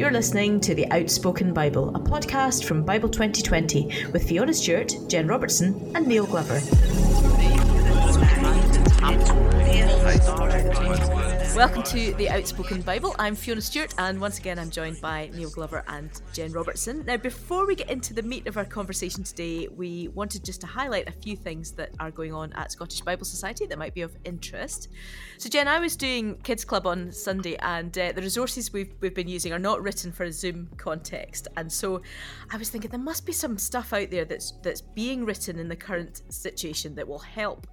You're listening to The Outspoken Bible, a podcast from Bible 2020 with Fiona Stewart, Jen Robertson, and Neil Glover. Welcome to the Outspoken Bible. I'm Fiona Stewart, and once again, I'm joined by Neil Glover and Jen Robertson. Now, before we get into the meat of our conversation today, we wanted just to highlight a few things that are going on at Scottish Bible Society that might be of interest. So, Jen, I was doing Kids Club on Sunday, and uh, the resources we've, we've been using are not written for a Zoom context. And so I was thinking there must be some stuff out there that's, that's being written in the current situation that will help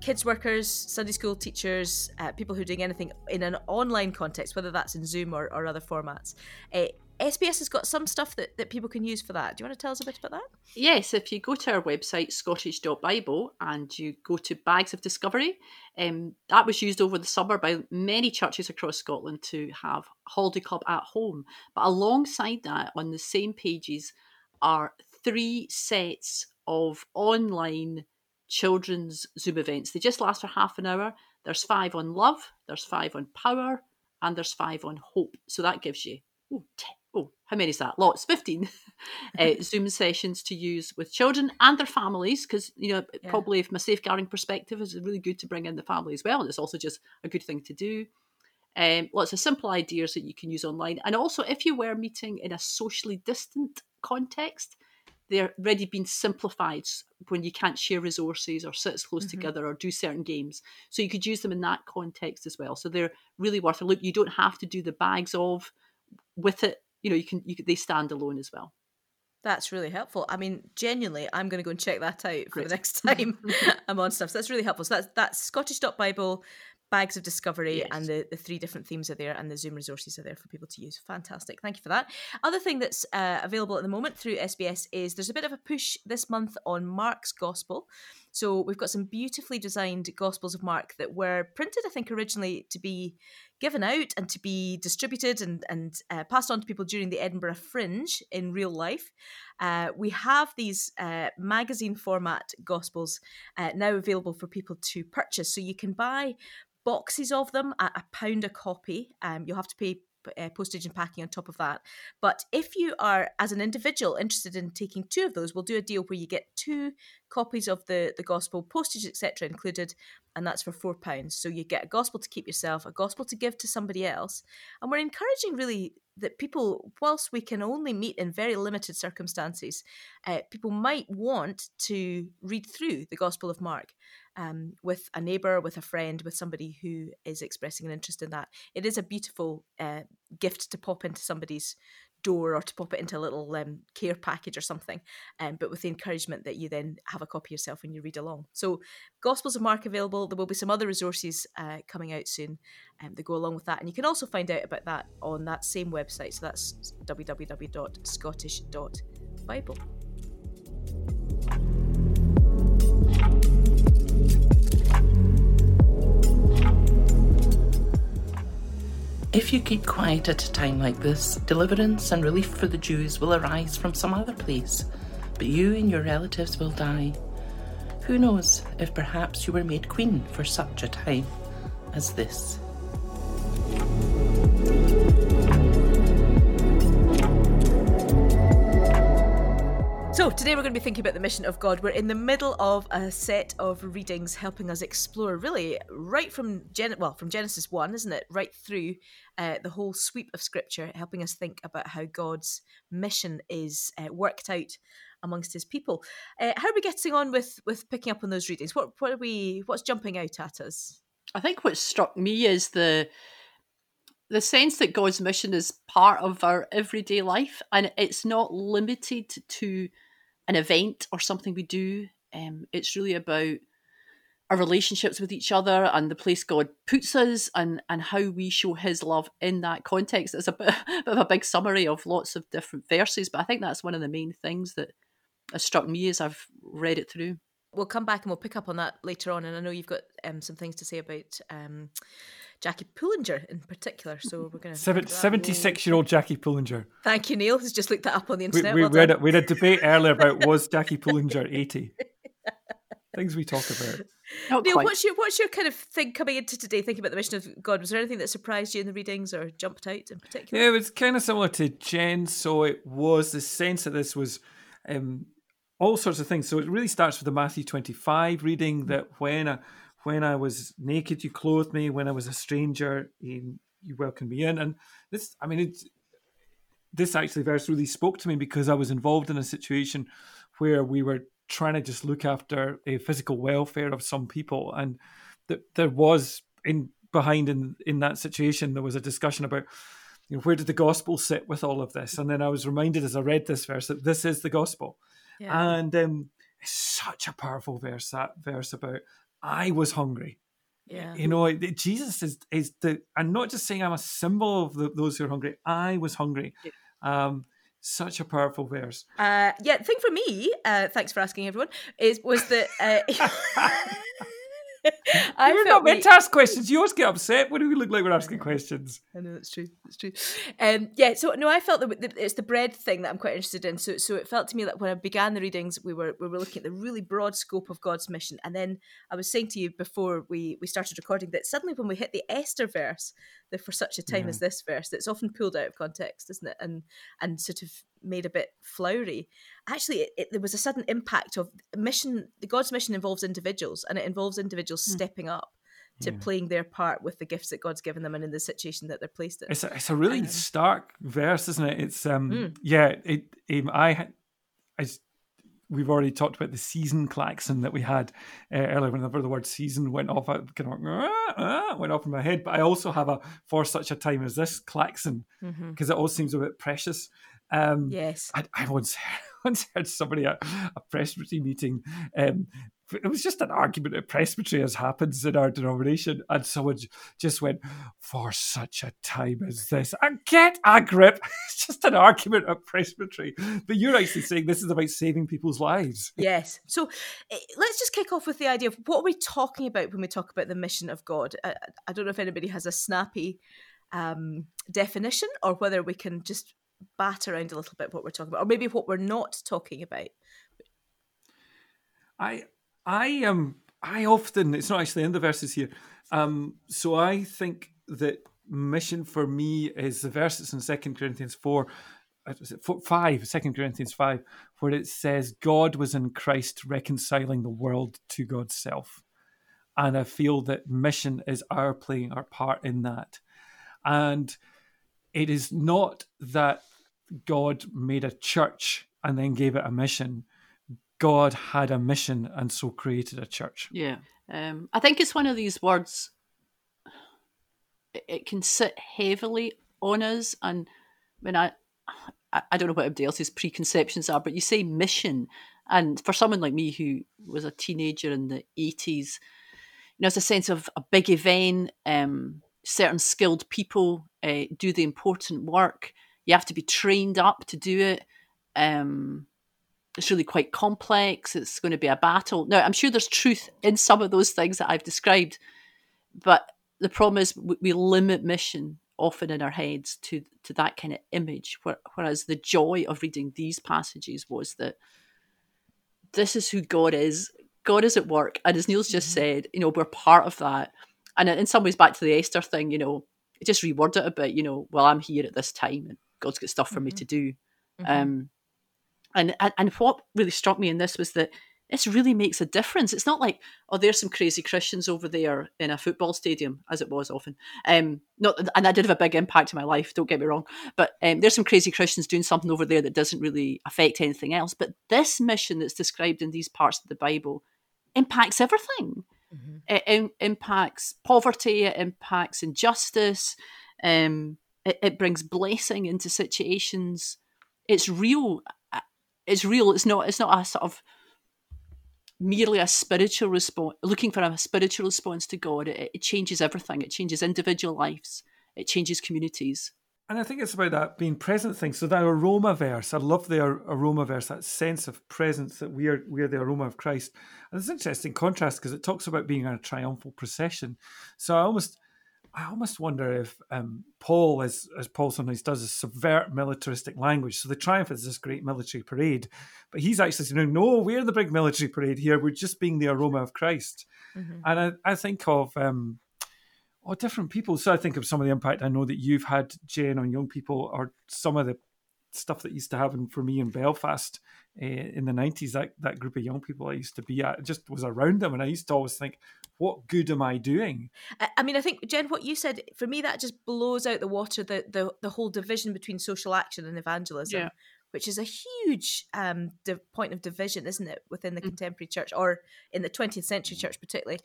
kids workers, Sunday school teachers, uh, people who are doing anything in an online context, whether that's in Zoom or, or other formats. Uh, SBS has got some stuff that, that people can use for that. Do you want to tell us a bit about that? Yes, if you go to our website, scottish.bible, and you go to Bags of Discovery, um, that was used over the summer by many churches across Scotland to have Holiday Club at home. But alongside that, on the same pages, are three sets of online children's Zoom events. They just last for half an hour. There's five on love, there's five on power, and there's five on hope. So that gives you, oh, ten, oh how many is that? Lots, 15 uh, Zoom sessions to use with children and their families. Because, you know, yeah. probably from a safeguarding perspective, it's really good to bring in the family as well. And it's also just a good thing to do. Um, lots of simple ideas that you can use online. And also, if you were meeting in a socially distant context, they're already been simplified when you can't share resources or sit as close mm-hmm. together or do certain games. So you could use them in that context as well. So they're really worth a look. You don't have to do the bags of with it. You know, you can you they stand alone as well. That's really helpful. I mean, genuinely, I'm going to go and check that out for Great. the next time I'm on stuff. So that's really helpful. So that's that's Scottish Dot Bible bags of discovery yes. and the, the three different themes are there and the zoom resources are there for people to use. Fantastic. Thank you for that. Other thing that's uh, available at the moment through sbs is there's a bit of a push this month on mark's gospel so we've got some beautifully designed gospels of mark that were printed i think originally to be given out and to be distributed and, and uh, passed on to people during the edinburgh fringe in real life uh, we have these uh, magazine format gospels uh, now available for people to purchase so you can buy boxes of them at a pound a copy. Um, you'll have to pay uh, postage and packing on top of that. But if you are, as an individual, interested in taking two of those, we'll do a deal where you get two copies of the the gospel, postage, etc., included, and that's for four pounds. So you get a gospel to keep yourself, a gospel to give to somebody else, and we're encouraging really that people, whilst we can only meet in very limited circumstances, uh, people might want to read through the Gospel of Mark um, with a neighbour, with a friend, with somebody who is expressing an interest in that. It is a beautiful uh, gift to pop into somebody's door or to pop it into a little um, care package or something, um, but with the encouragement that you then have a copy yourself when you read along. So, Gospels of Mark available. There will be some other resources uh, coming out soon um, that go along with that. And you can also find out about that on that same website. So, that's www.scottish.bible. If you keep quiet at a time like this, deliverance and relief for the Jews will arise from some other place, but you and your relatives will die. Who knows if perhaps you were made queen for such a time as this? So, today we're going to be thinking about the mission of God. We're in the middle of a set of readings helping us explore really right from Gen- well, from Genesis 1, isn't it? Right through uh, the whole sweep of scripture, helping us think about how God's mission is uh, worked out amongst his people. Uh, how are we getting on with with picking up on those readings? What what are we what's jumping out at us? I think what struck me is the the sense that God's mission is part of our everyday life and it's not limited to an event or something we do. Um, it's really about our relationships with each other and the place God puts us and, and how we show His love in that context. It's a bit, a bit of a big summary of lots of different verses, but I think that's one of the main things that has struck me as I've read it through. We'll come back and we'll pick up on that later on. And I know you've got um, some things to say about um, Jackie Pullinger in particular. So we're going to. 76 year old Jackie Pullinger. Thank you, Neil, who's just looked that up on the internet. We, we, well we, had, a, we had a debate earlier about was Jackie Pullinger 80? things we talk about. Not Neil, quite. what's your what's your kind of thing coming into today, thinking about the mission of God? Was there anything that surprised you in the readings or jumped out in particular? Yeah, it was kind of similar to Jen. So it was the sense that this was um, all sorts of things. So it really starts with the Matthew 25 reading that when I, when I was naked, you clothed me. When I was a stranger, you, welcomed me in. And this, I mean, it's, this actually verse really spoke to me because I was involved in a situation where we were trying to just look after a physical welfare of some people, and th- there was in behind in in that situation there was a discussion about you know where did the gospel sit with all of this, and then I was reminded as I read this verse that this is the gospel, Yeah. and um, it's such a powerful verse that verse about I was hungry. Yeah. you know jesus is is the i'm not just saying i'm a symbol of the, those who are hungry i was hungry. Um such a powerful verse. Uh, yeah, thing for me, uh, thanks for asking everyone, is was that uh, you're not meant to ask questions you always get upset when do we look like we're asking questions I know that's true. That's true. Um, yeah. So no, I felt that it's the bread thing that I'm quite interested in. So so it felt to me that when I began the readings, we were we were looking at the really broad scope of God's mission, and then I was saying to you before we we started recording that suddenly when we hit the Esther verse, that for such a time as this verse, that's often pulled out of context, isn't it? And and sort of made a bit flowery. Actually, it, it, there was a sudden impact of mission. The God's mission involves individuals, and it involves individuals stepping up to playing their part with the gifts that God's given them and in the situation that they're placed in. it's a, it's a really Um, stark verse isn't it it's um Mm. yeah it um, i i we've already talked about the season klaxon that we had uh, earlier whenever the word season went off I kind of ah, ah, went off in my head but i also have a for such a time as this klaxon because it all seems a bit precious um Yes. I, I once once heard somebody at a presbytery meeting. Um, it was just an argument at presbytery, as happens in our denomination, and someone just went for such a time as this. And get a grip! It's just an argument at presbytery, but you're actually saying this is about saving people's lives. Yes. So eh, let's just kick off with the idea of what are we talking about when we talk about the mission of God? I, I don't know if anybody has a snappy um, definition or whether we can just bat around a little bit what we're talking about, or maybe what we're not talking about. I I am I often it's not actually in the verses here. Um so I think that mission for me is the verses in Second Corinthians four, uh, four, five, 2 Corinthians five, where it says God was in Christ reconciling the world to God's self. And I feel that mission is our playing our part in that. And it is not that God made a church and then gave it a mission. God had a mission and so created a church. Yeah. Um, I think it's one of these words, it, can sit heavily on us. And when I, I, I don't know what everybody preconceptions are, but you say mission. And for someone like me who was a teenager in the 80s, you know, it's a sense of a big event, um, certain skilled people uh, do the important work. You have to be trained up to do it. Um, it's really quite complex. It's going to be a battle. Now, I'm sure there's truth in some of those things that I've described, but the problem is we, limit mission often in our heads to to that kind of image. Whereas the joy of reading these passages was that this is who God is. God is at work, and as Neil's just said, you know, we're part of that. And in some ways, back to the Esther thing, you know, just reword it a bit. You know, well, I'm here at this time, and God's got stuff for me to do. Um, and, and and what really struck me in this was that this really makes a difference. It's not like oh, there's some crazy Christians over there in a football stadium, as it was often. Um, not and that did have a big impact in my life. Don't get me wrong, but um, there's some crazy Christians doing something over there that doesn't really affect anything else. But this mission that's described in these parts of the Bible impacts everything. It im- impacts poverty. It impacts injustice. Um, it, it brings blessing into situations. It's real. uh, It's real. It's not. It's not a sort of merely a spiritual response. Looking for a spiritual response to God. It, it changes everything. It changes individual lives. It changes communities. And I think it's about that being present thing. So that aroma verse, I love the ar- aroma verse, that sense of presence that we are we are the aroma of Christ. And it's an interesting contrast because it talks about being in a triumphal procession. So I almost I almost wonder if um, Paul, as as Paul sometimes does, is subvert militaristic language. So the triumph is this great military parade, but he's actually saying, "No, we're the big military parade here. We're just being the aroma of Christ." Mm-hmm. And I, I think of um, oh, different people. So I think of some of the impact I know that you've had, Jen, on young people, or some of the stuff that used to happen for me in Belfast uh, in the 90s. That, that group of young people I used to be at just was around them. And I used to always think, what good am I doing? I mean, I think, Jen, what you said, for me, that just blows out the water, the, the, the whole division between social action and evangelism. Yeah. Which is a huge um, di- point of division, isn't it, within the mm. contemporary church or in the 20th century church, particularly?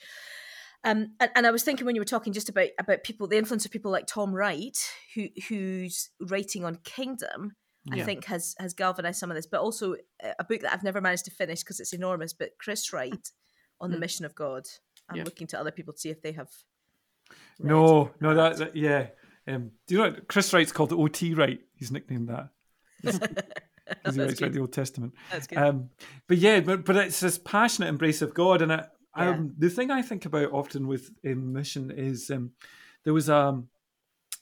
Um, and, and, I was thinking when you were talking just about about people, the influence of people like Tom Wright, who who's writing on kingdom, I yeah. think has has galvanized some of this. But also a book that I've never managed to finish because it's enormous. But Chris Wright on the mm. mission of God. I'm yeah. looking to other people to see if they have. No, no, that, that yeah. Um, do you know what Chris Wright's called the OT Wright? He's nicknamed that. Because he writes about the Old Testament. That's good. Um, but yeah, but but it's this passionate embrace of God, and I, yeah. Um, the thing I think about often with in mission is um, there was um,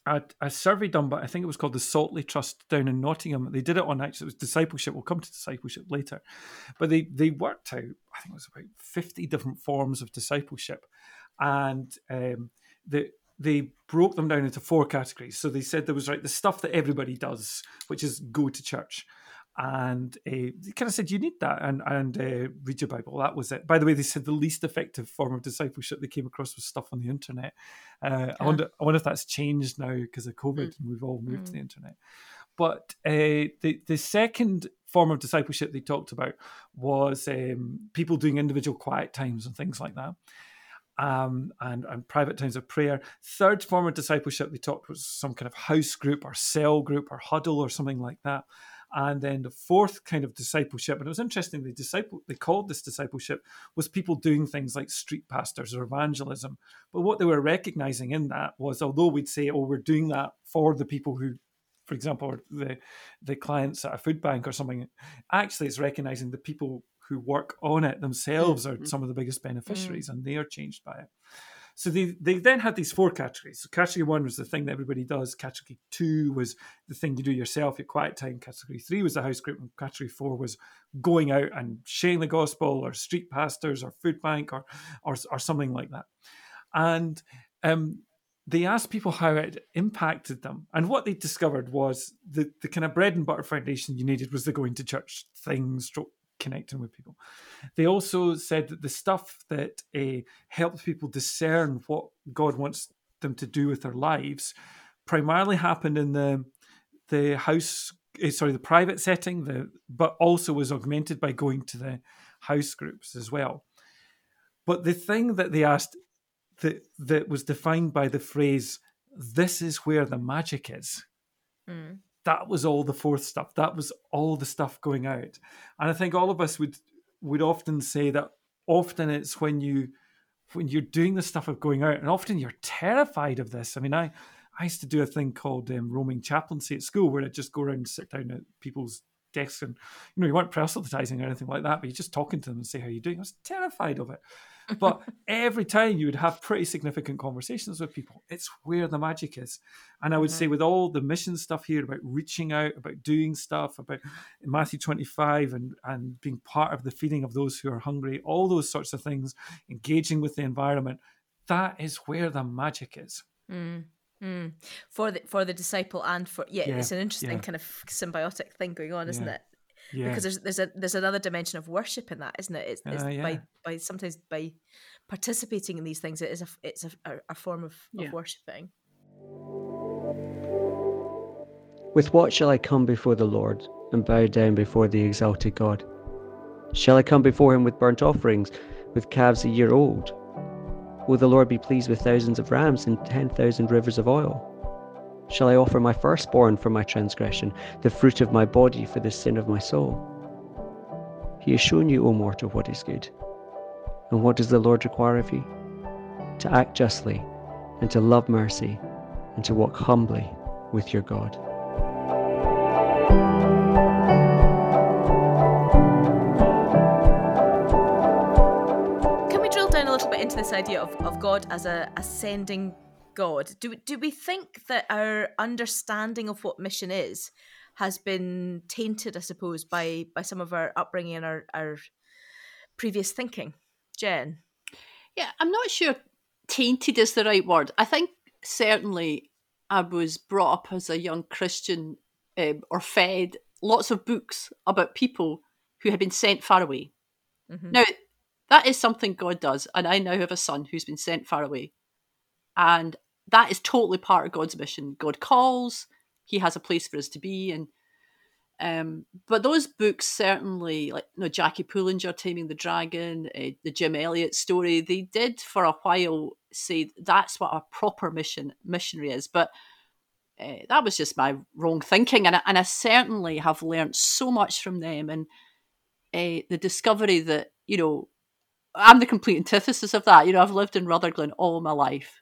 a, a survey done by I think it was called the Saltley Trust down in Nottingham. They did it on actually it was discipleship. We'll come to discipleship later, but they they worked out I think it was about fifty different forms of discipleship, and um, the they broke them down into four categories. So they said there was right the stuff that everybody does, which is go to church and uh, they kind of said you need that and and uh, read your bible that was it by the way they said the least effective form of discipleship they came across was stuff on the internet uh, yeah. i wonder i wonder if that's changed now because of covid mm. and we've all moved mm. to the internet but uh, the the second form of discipleship they talked about was um, people doing individual quiet times and things like that um, and, and private times of prayer. Third form of discipleship they talked was some kind of house group or cell group or huddle or something like that. And then the fourth kind of discipleship, and it was interesting, the disciple they called this discipleship was people doing things like street pastors or evangelism. But what they were recognizing in that was although we'd say, oh, we're doing that for the people who for example, the the clients at a food bank or something, actually it's recognizing the people who work on it themselves are mm-hmm. some of the biggest beneficiaries mm-hmm. and they are changed by it. So they, they then had these four categories. So category one was the thing that everybody does. Category two was the thing you do yourself, your quiet time. Category three was the house group. And category four was going out and sharing the gospel or street pastors or food bank or, or, or something like that. And um, they asked people how it impacted them. And what they discovered was the, the kind of bread and butter foundation you needed was the going to church thing, stroke connecting with people. They also said that the stuff that uh, helps people discern what God wants them to do with their lives primarily happened in the the house uh, sorry the private setting the but also was augmented by going to the house groups as well. But the thing that they asked that that was defined by the phrase this is where the magic is. Mm that was all the fourth stuff. That was all the stuff going out. And I think all of us would would often say that often it's when you when you're doing the stuff of going out, and often you're terrified of this. I mean, I I used to do a thing called um, roaming chaplaincy at school, where I'd just go around and sit down at people's desks, and you know, you weren't proselytizing or anything like that, but you're just talking to them and say how you're doing. I was terrified of it but every time you would have pretty significant conversations with people. It's where the magic is. And I would mm-hmm. say, with all the mission stuff here about reaching out, about doing stuff, about Matthew 25 and, and being part of the feeding of those who are hungry, all those sorts of things, engaging with the environment, that is where the magic is. Mm. Mm. For the for the disciple and for yeah, yeah it's an interesting yeah. kind of symbiotic thing going on, isn't yeah. it? Yeah. because there's there's a there's another dimension of worship in that, isn't it? It's, it's uh, yeah. by by sometimes by participating in these things, it is a it's a, a form of, yeah. of worshiping. With what shall I come before the Lord and bow down before the exalted God? Shall I come before him with burnt offerings, with calves a year old? Will the Lord be pleased with thousands of rams and ten thousand rivers of oil? Shall I offer my firstborn for my transgression, the fruit of my body for the sin of my soul? He has shown you, O mortal, what is good. And what does the Lord require of you? To act justly, and to love mercy, and to walk humbly with your God. Can we drill down a little bit into this idea of, of God as a ascending God. Do do we think that our understanding of what mission is has been tainted, I suppose, by by some of our upbringing and our our previous thinking? Jen, yeah, I'm not sure tainted is the right word. I think certainly I was brought up as a young Christian um, or fed lots of books about people who had been sent far away. Mm-hmm. Now, that is something God does, and I now have a son who's been sent far away. And that is totally part of God's mission. God calls, He has a place for us to be, and um, but those books certainly, like you know, Jackie Pullinger, Taming the Dragon, uh, the Jim Elliot story, they did for a while say that's what a proper mission missionary is. But uh, that was just my wrong thinking, and I, and I certainly have learned so much from them, and uh, the discovery that you know I'm the complete antithesis of that. You know, I've lived in Rutherglen all my life,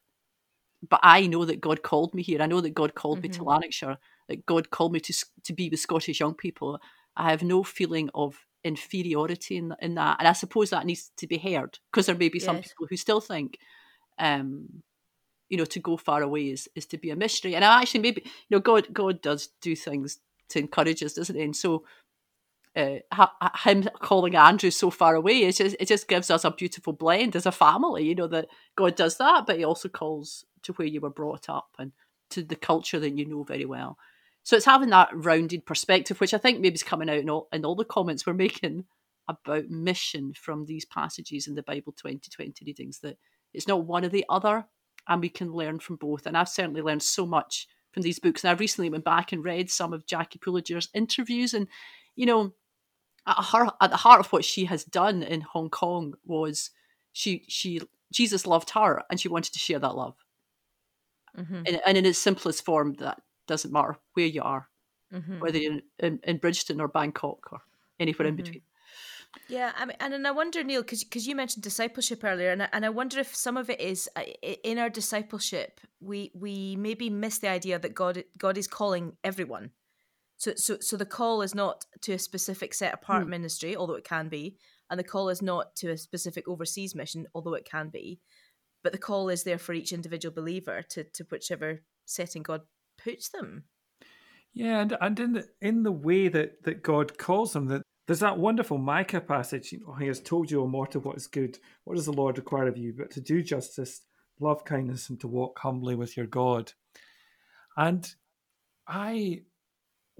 but I know that God called me here. I know that God called mm-hmm. me to mm-hmm. Lanarkshire that God called me to to be with Scottish young people. I have no feeling of inferiority in, in that, and I suppose that needs to be heard because there may be some people who still think, um, you know, to go far away is is to be a mystery. And I actually maybe you know God God does do things to encourage us, doesn't he? And so. Uh, him calling Andrew so far away, it just it just gives us a beautiful blend as a family. You know that God does that, but He also calls to where you were brought up and to the culture that you know very well. So it's having that rounded perspective, which I think maybe is coming out in all, in all the comments we're making about mission from these passages in the Bible 2020 readings, that it's not one or the other, and we can learn from both. And I've certainly learned so much from these books. And I recently went back and read some of Jackie Pullinger's interviews, and you know, at her at the heart of what she has done in Hong Kong was she she Jesus loved her, and she wanted to share that love. Mm-hmm. And, and in its simplest form, that doesn't matter where you are, mm-hmm. whether you're in, in, in, Bridgeton or Bangkok or anywhere mm-hmm. in between. Yeah, I mean, and, and I wonder, Neil, because because you mentioned discipleship earlier, and I, and I wonder if some of it is uh, in our discipleship, we we maybe miss the idea that God God is calling everyone. So so so the call is not to a specific set apart mm. ministry, although it can be, and the call is not to a specific overseas mission, although it can be, but the call is there for each individual believer to to whichever setting God puts them. Yeah, and and in the in the way that that God calls them, that there's that wonderful Micah passage. You know, He has told you, O mortal, what is good. What does the Lord require of you? But to do justice, love kindness, and to walk humbly with your God. And I,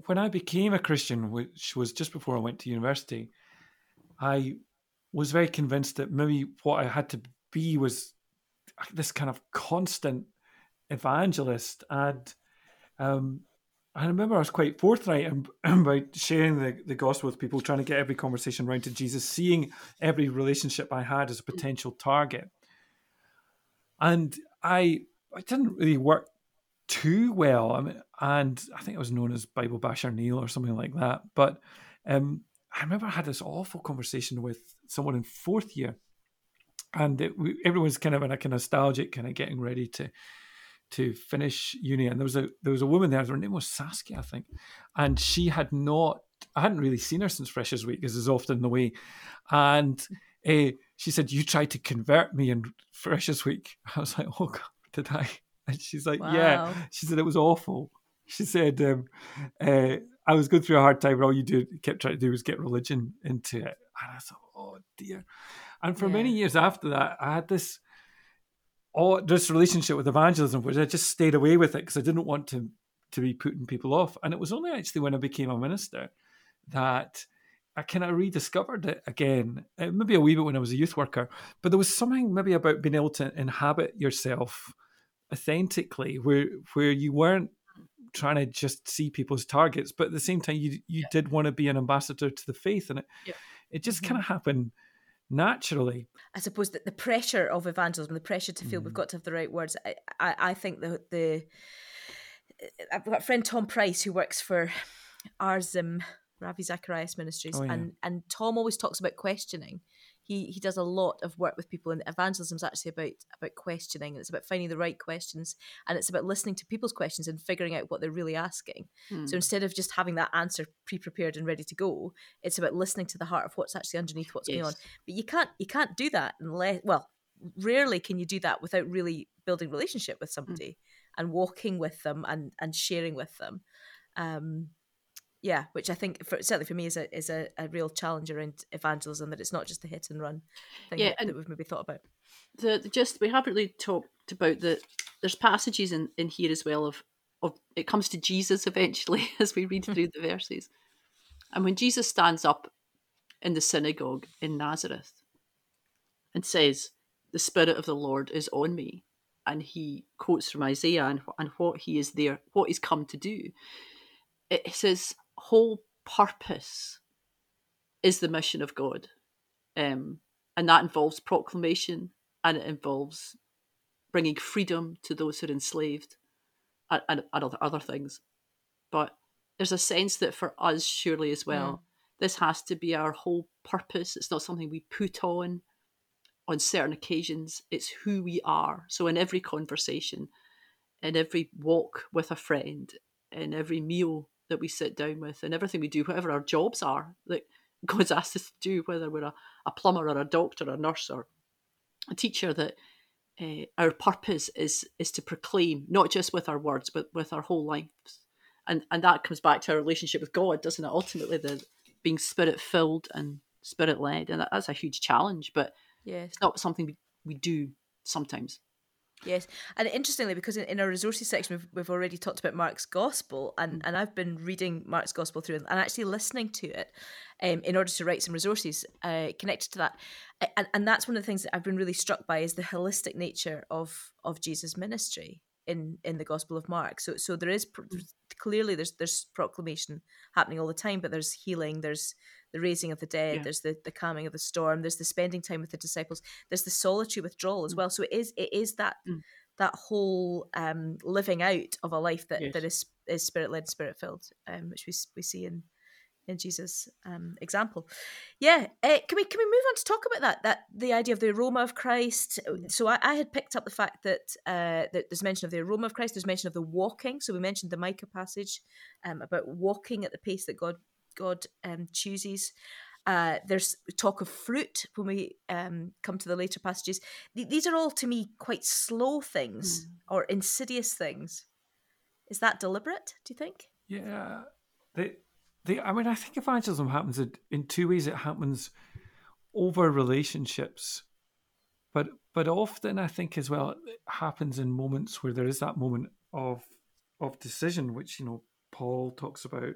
when I became a Christian, which was just before I went to university, I was very convinced that maybe what I had to be was this kind of constant evangelist and um, I remember I was quite forthright about sharing the, the gospel with people, trying to get every conversation round to Jesus, seeing every relationship I had as a potential target. And I I didn't really work too well. I mean, and I think it was known as Bible Basher Neil or something like that. But um, I remember I had this awful conversation with someone in fourth year, and it, we, everyone's kind of in a kind of nostalgic, kind of getting ready to to finish uni, and there was a there was a woman there. Her name was Saskia, I think, and she had not. I hadn't really seen her since Freshers Week, as is often the way, and uh, she said, "You tried to convert me in Freshers Week." I was like, "Oh God, did I?" And she's like, wow. "Yeah." She said it was awful. She said, um, uh, "I was going through a hard time, and all you do kept trying to do was get religion into it." And I thought, "Oh dear." And for yeah. many years after that, I had this all this relationship with evangelism, which I just stayed away with it because I didn't want to to be putting people off. And it was only actually when I became a minister that I kind of rediscovered it again. Uh, maybe a wee bit when I was a youth worker, but there was something maybe about being able to inhabit yourself authentically, where where you weren't trying to just see people's targets, but at the same time you you yeah. did want to be an ambassador to the faith, and it yeah. it just mm-hmm. kind of happened naturally. I suppose that the pressure of evangelism, the pressure to feel mm. we've got to have the right words. I, I, I think the the I've got a friend Tom Price who works for RZIM Ravi Zacharias Ministries, oh, yeah. and and Tom always talks about questioning he he does a lot of work with people and evangelism is actually about about questioning and it's about finding the right questions and it's about listening to people's questions and figuring out what they're really asking hmm. so instead of just having that answer pre-prepared and ready to go it's about listening to the heart of what's actually underneath what's yes. going on but you can't you can't do that unless well rarely can you do that without really building relationship with Mm. somebody and walking with them and and sharing with them. Um, yeah, which I think for, certainly for me is a is a, a real challenge around evangelism that it's not just a hit and run thing Yeah, that, and- that we've maybe thought about. the, the just we haven't really talked about the there's passages in in here as well of of it comes to Jesus eventually as we read through the verses, and when Jesus stands up in the synagogue in Nazareth and says, "The Spirit of the Lord is on me," and he quotes from Isaiah and and what he is there, what he's come to do. It says whole purpose is the mission of God, um, and that involves proclamation and it involves bringing freedom to those who are enslaved and, and, and other, other things. But there's a sense that for us, surely as well, this has to be our whole purpose. It's not something we put on on certain occasions, it's who we are. So, in every conversation, in every walk with a friend, in every meal that we sit down with, and everything we do, whatever our jobs are that God's asked us to do, whether we're a, a plumber or a doctor, or a nurse or a teacher, that uh, our purpose is is to proclaim not just with our words, but with our whole lives, and and that comes back to our relationship with God, doesn't it? Ultimately, the being spirit filled and spirit led, and that, that's a huge challenge, but Yes. it's not something we, we do sometimes. Yes, and interestingly, because in, in our resources section we've, we've already talked about Mark's Gospel, and, and I've been reading Mark's Gospel through and actually listening to it um, in order to write some resources uh, connected to that, and and that's one of the things that I've been really struck by is the holistic nature of of Jesus' ministry in in the Gospel of Mark. So so there is pr- clearly there's there's proclamation happening all the time, but there's healing, there's the raising of the dead, Yeah. there's the, the calming of the storm, there's the spending time with the disciples, there's the solitary withdrawal as well. So it is it is that Mm. that whole um, living out of a life that, Yes. that is is spirit led, spirit filled, um, which we we see in in Jesus' um, example. Yeah, uh, can we can we move on to talk about that that the idea of the aroma of Christ? So I, I had picked up the fact that uh, that there's mention of the aroma of Christ. There's mention of the walking. So we mentioned the Micah passage um, about walking at the pace that God God um, chooses. Uh, there's talk of fruit when we um, come to the later passages. Th- these are all to me quite slow things or insidious things. Is that deliberate? Do you think? Yeah, the the I mean, I think evangelism happens in, in two ways. It happens over relationships, but but often I think as well it happens in moments where there is that moment of of decision, which you know Paul talks about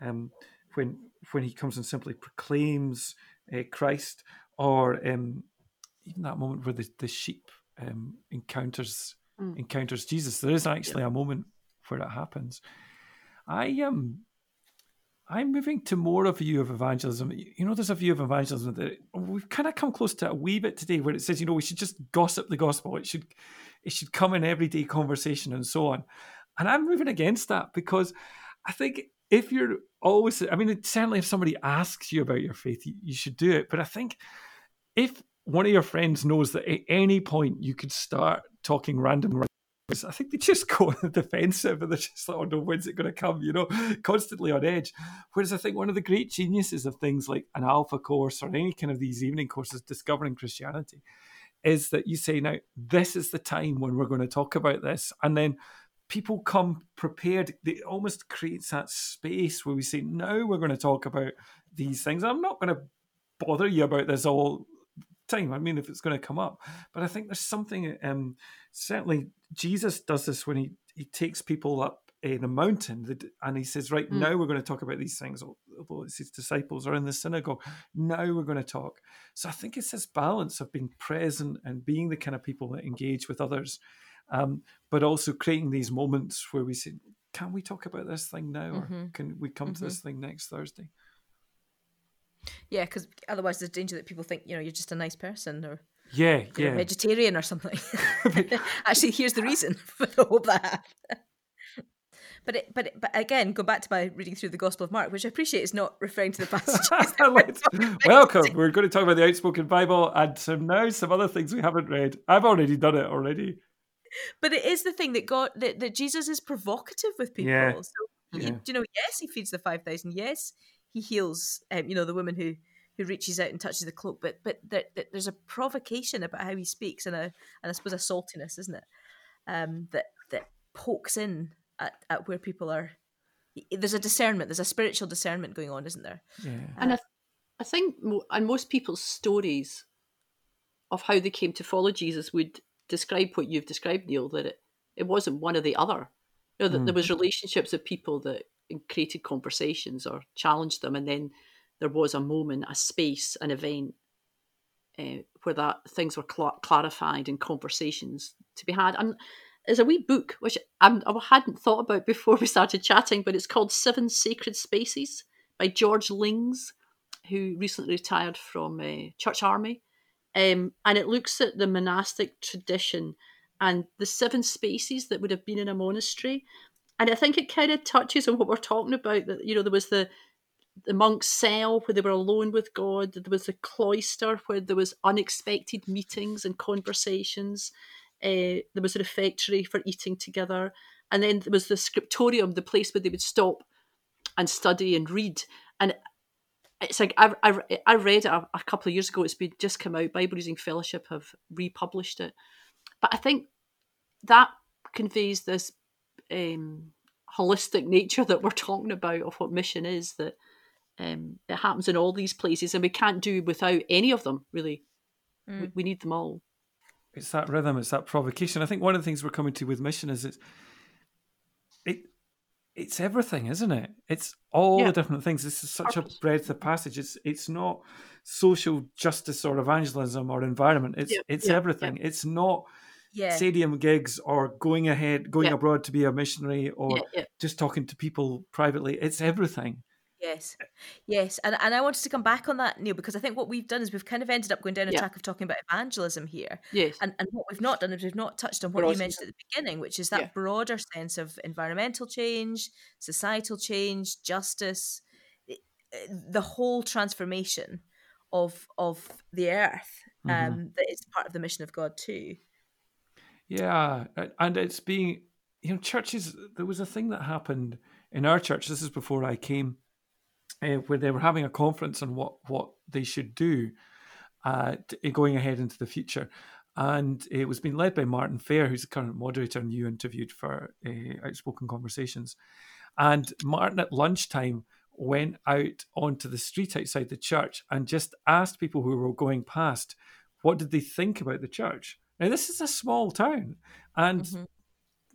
um, when when he comes and simply proclaims uh, Christ, or um, even that moment where the, the sheep um, encounters Mm. encounters Jesus. There is actually a moment where it happens. I um I'm moving to more of a view of evangelism. You know, there's a view of evangelism that we've kind of come close to a wee bit today, where it says, you know, we should just gossip the gospel. It should, it should come in everyday conversation and so on. And I'm moving against that because I think if you're always, I mean, certainly if somebody asks you about your faith, you, you should do it. But I think if one of your friends knows that at any point you could start talking random I think they just go on the defensive and they're just like, oh no, when's it going to come? You know, constantly on edge. Whereas I think one of the great geniuses of things like an alpha course or any kind of these evening courses, discovering Christianity, is that you say, now, this is the time when we're going to talk about this. And then people come prepared. It almost creates that space where we say, now we're going to talk about these things. I'm not going to bother you about this all time. I mean, if it's going to come up, but I think there's something. Um, certainly, Jesus does this when he he takes people up uh, the mountain and he says, "Right Mm. now, we're going to talk about these things." Although it's his disciples are in the synagogue, now we're going to talk. So I think it's this balance of being present and being the kind of people that engage with others, um, but also creating these moments where we say, "Can we talk about this thing now, or Mhm. can we come to Mhm. this thing next Thursday?" Yeah, because otherwise there's danger that people think you know you're just a nice person or Yeah, yeah. vegetarian or something. Actually, here's the reason for the hope that. But it, but it, but again, go back to my reading through the Gospel of Mark, which I appreciate is not referring to the passages. we're Let's- talking about Welcome. We're going to talk about the outspoken Bible and some now some other things we haven't read. I've already done it already. But it is the thing that God that, that Jesus is provocative with people. Yeah. So he- Yeah. you know, yes, he feeds the five thousand. Yes, he heals. Um, you know, the woman who who reaches out and touches the cloak, but but there, there's a provocation about how he speaks and a and I suppose a saltiness, isn't it? Um, that that pokes in at, at where people are. There's a discernment. There's a spiritual discernment going on, isn't there? Yeah. And I, I think, and most people's stories of how they came to follow Jesus would describe what you've described, Neil. That it, it wasn't one or the other. You know, that mm. there was relationships of people that created conversations or challenged them, and then there was a moment, a space, an event uh, where that things were cl- clarified and conversations to be had. And there's a wee book which I'm, I hadn't thought about before we started chatting, but it's called Seven Sacred Spaces by George Lings, who recently retired from uh, Church Army. Um, and it looks at the monastic tradition and the seven spaces that would have been in a monastery. And I think it kind of touches on what we're talking about. That you know, there was the the monk's cell where they were alone with God. There was the cloister where there was unexpected meetings and conversations. Uh, there was a refectory for eating together, and then there was the scriptorium, the place where they would stop and study and read. And it's like I, I, I read it a, a couple of years ago. It's been just come out. Bible Reading Fellowship have republished it, but I think that conveys this um, holistic nature that we're talking about of what mission is. That um, it happens in all these places, and we can't do without any of them. Really, mm. we, we need them all it's that rhythm, it's that provocation. I think one of the things we're coming to with mission is it's it it's everything, isn't it? It's all yeah. the different things. This is such a breadth of passage. It's it's not social justice or evangelism or environment. It's yeah. it's yeah. everything. It's not yeah. stadium gigs or going ahead, going abroad to be a missionary or just talking to people privately. It's everything. Yes, yes, and and I wanted to come back on that, Neil, because I think what we've done is we've kind of ended up going down a yeah. track of talking about evangelism here. Yes, and and what we've not done is we've not touched on what you mentioned at the beginning, which is that yeah. broader sense of environmental change, societal change, justice, eh, the whole transformation of of the earth, mm-hmm. um, that is part of the mission of God too. Yeah, and it's being you know churches. There was a thing that happened in our church. This is before I came uh, where they were having a conference on what what they should do uh, to, going ahead into the future. And it was being led by Martin Fair, who's the current moderator and you interviewed for uh, Outspoken Conversations. And Martin at lunchtime went out onto the street outside the church and just asked people who were going past what did they think about the church. Now, this is a small town and mm-hmm.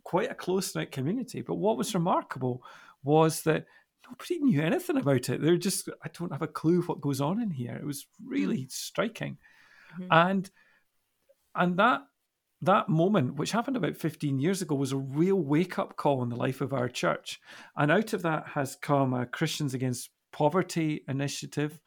quite a close knit community. But what was remarkable was that nobody knew anything about it. They're just, I don't have a clue what goes on in here. It was really mm. striking. Mm-hmm. And and that that moment, which happened about 15 years ago, was a real wake up call in the life of our church. And out of that has come a Christians Against Poverty initiative,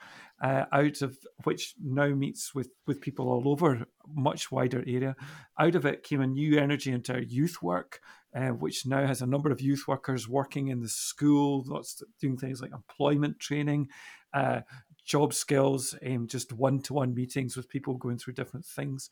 uh, out of which now meets with, with people all over much wider area. Out of it came a new energy into our youth work, uh, which now has a number of youth workers working in the school, lots doing things like employment training, uh, job skills, um, just one to one meetings with people going through different things.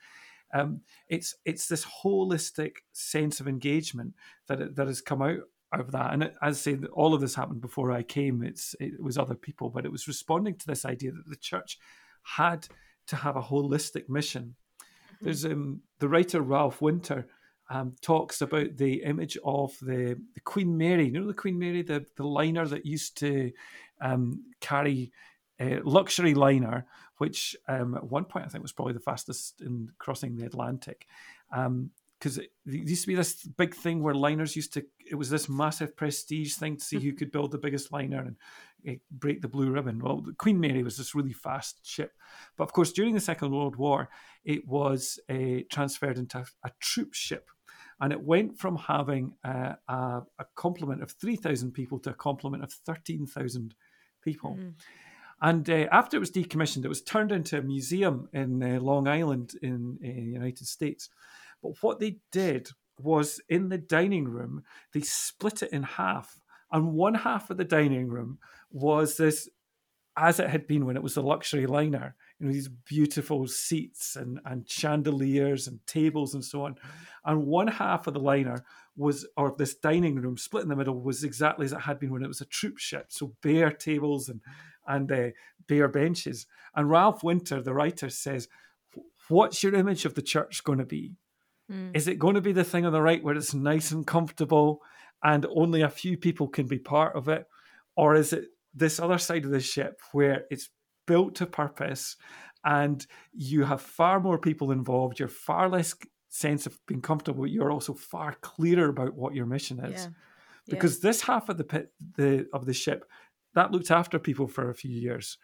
Um, it's it's this holistic sense of engagement that that has come out of that. And as I say, all of this happened before I came. It's it was other people, but it was responding to this idea that the church had to have a holistic mission. Mm-hmm. There's um, the writer Ralph Winter um, talks about the image of the, the, Queen Mary. You know the Queen Mary, the, the liner that used to um, carry a luxury liner, which um, at one point I think was probably the fastest in crossing the Atlantic. because um, it used to be this big thing where liners used to it was this massive prestige thing to see who mm-hmm. could build the biggest liner and uh, break the blue ribbon. Well, the Queen Mary was this really fast ship, but of course during the Second World War, it was uh, transferred into a troop ship, and it went from having a, a, a complement of 3,000 people to a complement of 13,000 people. Mm-hmm. And uh, after it was decommissioned, it was turned into a museum in uh, Long Island in the United States. But what they did was in the dining room, they split it in half. And one half of the dining room was this, as it had been when it was a luxury liner, you know, these beautiful seats and, and chandeliers and tables and so on. And one half of the liner was, or this dining room split in the middle, was exactly as it had been when it was a troop ship. So bare tables and and uh, bare benches. And Ralph Winter, the writer, says, What's your image of the church going to be? Mm. Is it going to be the thing on the right where it's nice and comfortable and only a few people can be part of it? Or is it this other side of the ship where it's built to purpose and you have far more people involved, you're far less sense of being comfortable, you're also far clearer about what your mission is. Yeah. Because yeah. this half of the pit the of the ship that looked after people for a few years.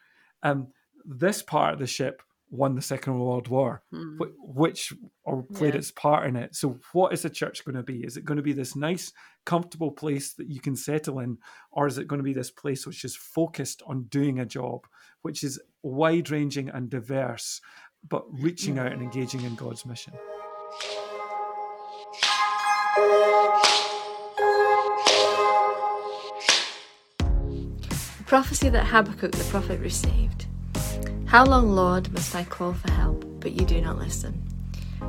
Um, this part of the ship won the Second World War, hmm. which or played yeah. its part in it. So, what is the church going to be? Is it going to be this nice, comfortable place that you can settle in, or is it going to be this place which is focused on doing a job, which is wide ranging and diverse, but reaching out and engaging in God's mission? The prophecy that Habakkuk the prophet received. How long, Lord, must I call for help, but you do not listen?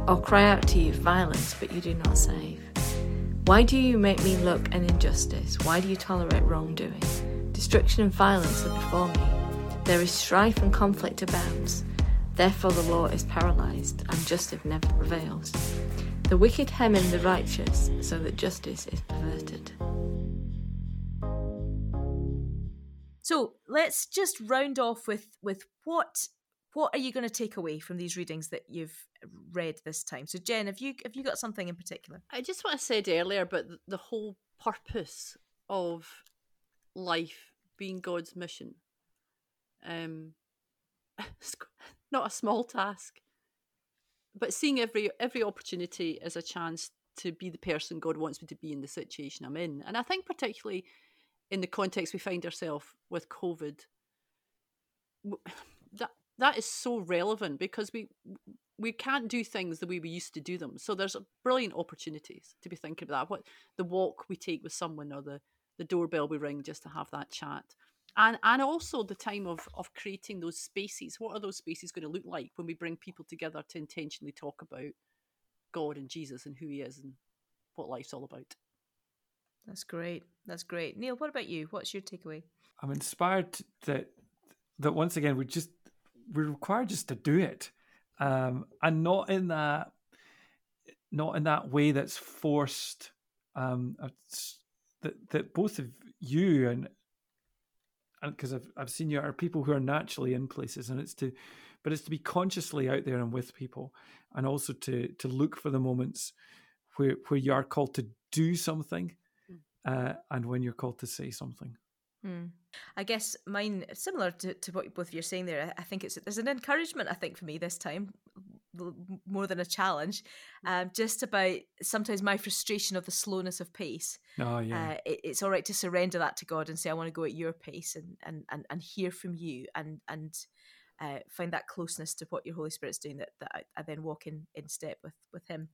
Or cry out to you violence, but you do not save? Why do you make me look an injustice? Why do you tolerate wrongdoing? Destruction and violence are before me. There is strife and conflict abounds. Therefore the law is paralyzed, and justice never prevails. The wicked hem in the righteous, so that justice is perverted. So let's just round off with with what what are you going to take away from these readings that you've read this time? So Jen, have you have you got something in particular? I just what I said earlier about the whole purpose of life being God's mission. Um, not a small task but seeing every every opportunity as a chance to be the person God wants me to be in the situation I'm in. And I think particularly in the context we find ourselves with COVID, that that is so relevant because we we can't do things the way we used to do them. So there's brilliant opportunities to be thinking about that. What the walk we take with someone or the the doorbell we ring just to have that chat. And and also the time of of creating those spaces. What are those spaces going to look like when we bring people together to intentionally talk about god and jesus and who he is and what life's all about? That's great. That's great. Neil what about you? What's your takeaway? I'm inspired that that once again we just we're required just to do it um and not in that not in that way that's forced um that that both of you and because I've I've seen you are people who are naturally in places, and it's to, but it's to be consciously out there and with people, and also to to look for the moments where where you are called to do something, mm. uh, and when you're called to say something. Mm. I guess mine similar to, to what both of you are saying there. I think it's there's an encouragement. I think for me this time, more than a challenge, mm. um, just about sometimes my frustration of the slowness of pace. Oh yeah, uh, it, it's all right to surrender that to God and say, I want to go at your pace and and and, and hear from you and and uh, find that closeness to what your Holy Spirit's doing that, that I, I, then walk in, in step with with Him.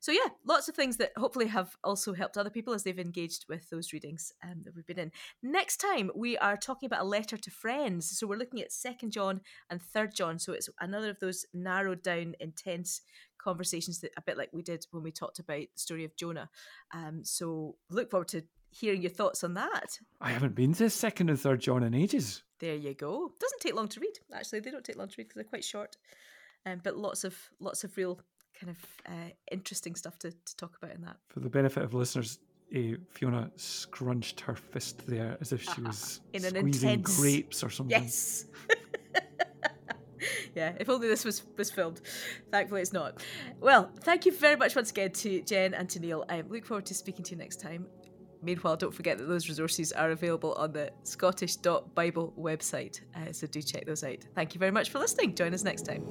So yeah, lots of things that hopefully have also helped other people as they've engaged with those readings um, that we've been in. Next time we are talking about a letter to friends. So we're looking at Second John and Third John. So it's another of those narrowed down, intense conversations that a bit like we did when we talked about the story of Jonah. Um, so look forward to hearing your thoughts on that. I haven't been to second and third John in ages. There you go. Doesn't take long to read. Actually, they don't take long to read because they're quite short, um, but lots of lots of real kind of uh, interesting stuff to, to talk about in that. For the benefit of listeners, uh, Fiona scrunched her fist there as if she was in an intense grapes or something. Yes. yeah, if only this was was filmed. Thankfully, it's not. Well, thank you very much once again to Jen and to Neil. I look forward to speaking to you next time. Meanwhile, don't forget that those resources are available on the Scottish.Bible website, uh, so do check those out. Thank you very much for listening. Join us next time.